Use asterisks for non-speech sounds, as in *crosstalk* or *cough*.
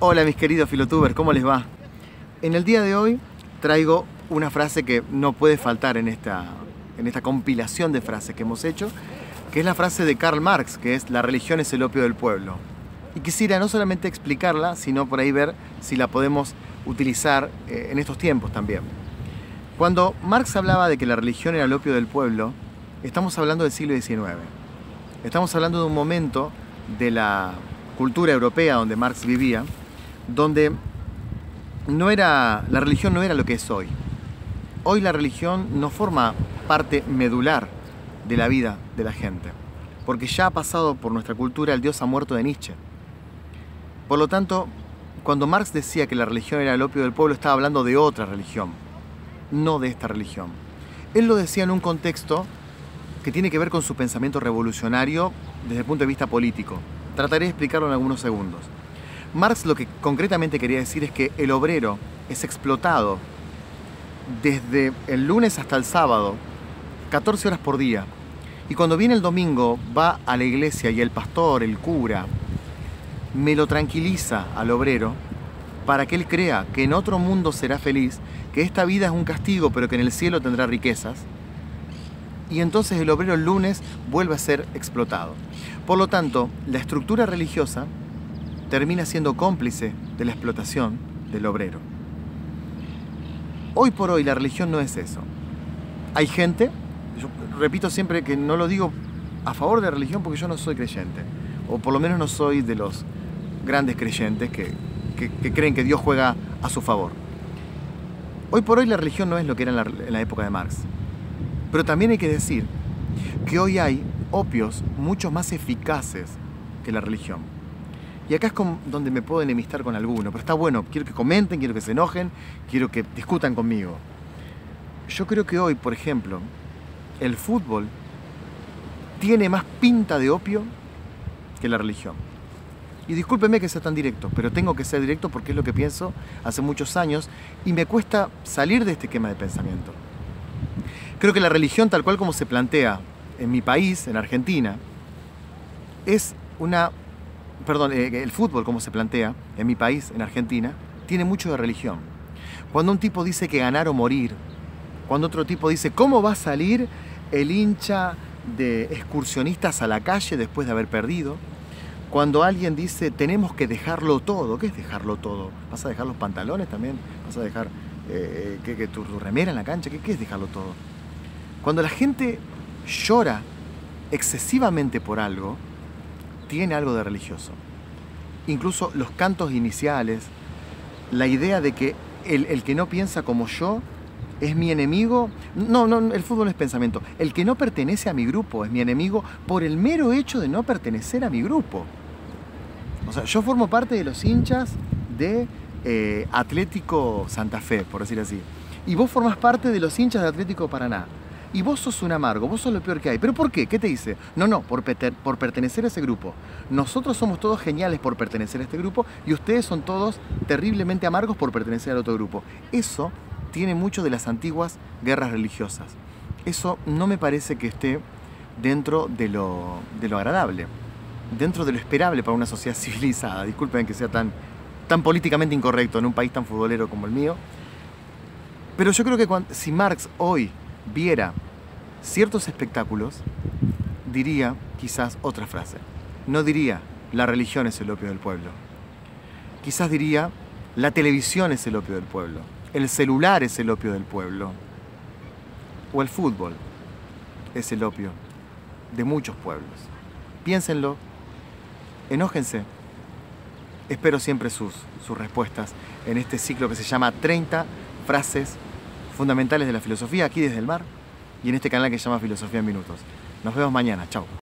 Hola mis queridos filotubers, ¿cómo les va? En el día de hoy traigo una frase que no puede faltar en esta, en esta compilación de frases que hemos hecho, que es la frase de Karl Marx, que es la religión es el opio del pueblo. Y quisiera no solamente explicarla, sino por ahí ver si la podemos utilizar eh, en estos tiempos también. Cuando Marx hablaba de que la religión era el opio del pueblo, estamos hablando del siglo XIX. Estamos hablando de un momento de la cultura europea donde Marx vivía, donde no era, la religión no era lo que es hoy. Hoy la religión no forma parte medular de la vida de la gente, porque ya ha pasado por nuestra cultura el Dios ha muerto de Nietzsche. Por lo tanto, cuando Marx decía que la religión era el opio del pueblo, estaba hablando de otra religión, no de esta religión. Él lo decía en un contexto que tiene que ver con su pensamiento revolucionario desde el punto de vista político. Trataré de explicarlo en algunos segundos. Marx lo que concretamente quería decir es que el obrero es explotado desde el lunes hasta el sábado, 14 horas por día. Y cuando viene el domingo va a la iglesia y el pastor, el cura, me lo tranquiliza al obrero para que él crea que en otro mundo será feliz, que esta vida es un castigo, pero que en el cielo tendrá riquezas. Y entonces el obrero el lunes vuelve a ser explotado. Por lo tanto, la estructura religiosa termina siendo cómplice de la explotación del obrero. Hoy por hoy la religión no es eso. Hay gente, yo repito siempre que no lo digo a favor de la religión porque yo no soy creyente, o por lo menos no soy de los grandes creyentes que, creen que Dios juega a su favor. Hoy por hoy la religión no es lo que era en la época de Marx. Pero también hay que decir que hoy hay opios mucho más eficaces que la religión. Y acá es donde me puedo enemistar con alguno, pero está bueno, quiero que comenten, quiero que se enojen, quiero que discutan conmigo. Yo creo que hoy, por ejemplo, el fútbol tiene más pinta de opio que la religión. Y discúlpeme que sea tan directo, pero tengo que ser directo porque es lo que pienso hace muchos años y me cuesta salir de este esquema de pensamiento. Creo que la religión tal cual como se plantea en mi país, en Argentina, es una... Perdón, eh, el fútbol como se plantea en mi país, en Argentina, tiene mucho de religión. Cuando un tipo dice que ganar o morir, cuando otro tipo dice, ¿cómo va a salir el hincha de excursionistas a la calle después de haber perdido? Cuando alguien dice, tenemos que dejarlo todo, ¿qué es dejarlo todo? ¿Vas a dejar los pantalones también? ¿Vas a dejar eh, que, tu, remera en la cancha? ¿Qué, ¿Qué es dejarlo todo? Cuando la gente llora excesivamente por algo, tiene algo de religioso. Incluso los cantos iniciales, la idea de que el, el, que no piensa como yo es mi enemigo. No, no, el fútbol es pensamiento. El que no pertenece a mi grupo es mi enemigo por el mero hecho de no pertenecer a mi grupo. O sea, yo formo parte de los hinchas de eh, Atlético Santa Fe, por decir así. Y vos formas parte de los hinchas de Atlético Paraná y vos sos un amargo, vos sos lo peor que hay. ¿Pero por qué? ¿Qué te dice? No, no, por, por pertenecer a ese grupo. Nosotros somos todos geniales por pertenecer a este grupo y ustedes son todos terriblemente amargos por pertenecer al otro grupo. Eso tiene mucho de las antiguas guerras religiosas. Eso no me parece que esté dentro de lo, de lo agradable, dentro de lo esperable para una sociedad *laughs* civilizada. Disculpen que sea tan, tan políticamente incorrecto en un país tan futbolero como el mío. Pero yo creo que si Marx hoy viera ciertos espectáculos, diría quizás otra frase. No diría, la religión es el opio del pueblo. Quizás diría, la televisión es el opio del pueblo. El celular es el opio del pueblo. O el fútbol es el opio de muchos pueblos. Piénsenlo, enójense. Espero siempre sus, sus respuestas en este ciclo que se llama 30 frases fundamentales de la filosofía aquí desde el mar y en este canal que se llama Filosofía en Minutos. Nos vemos mañana. Chao.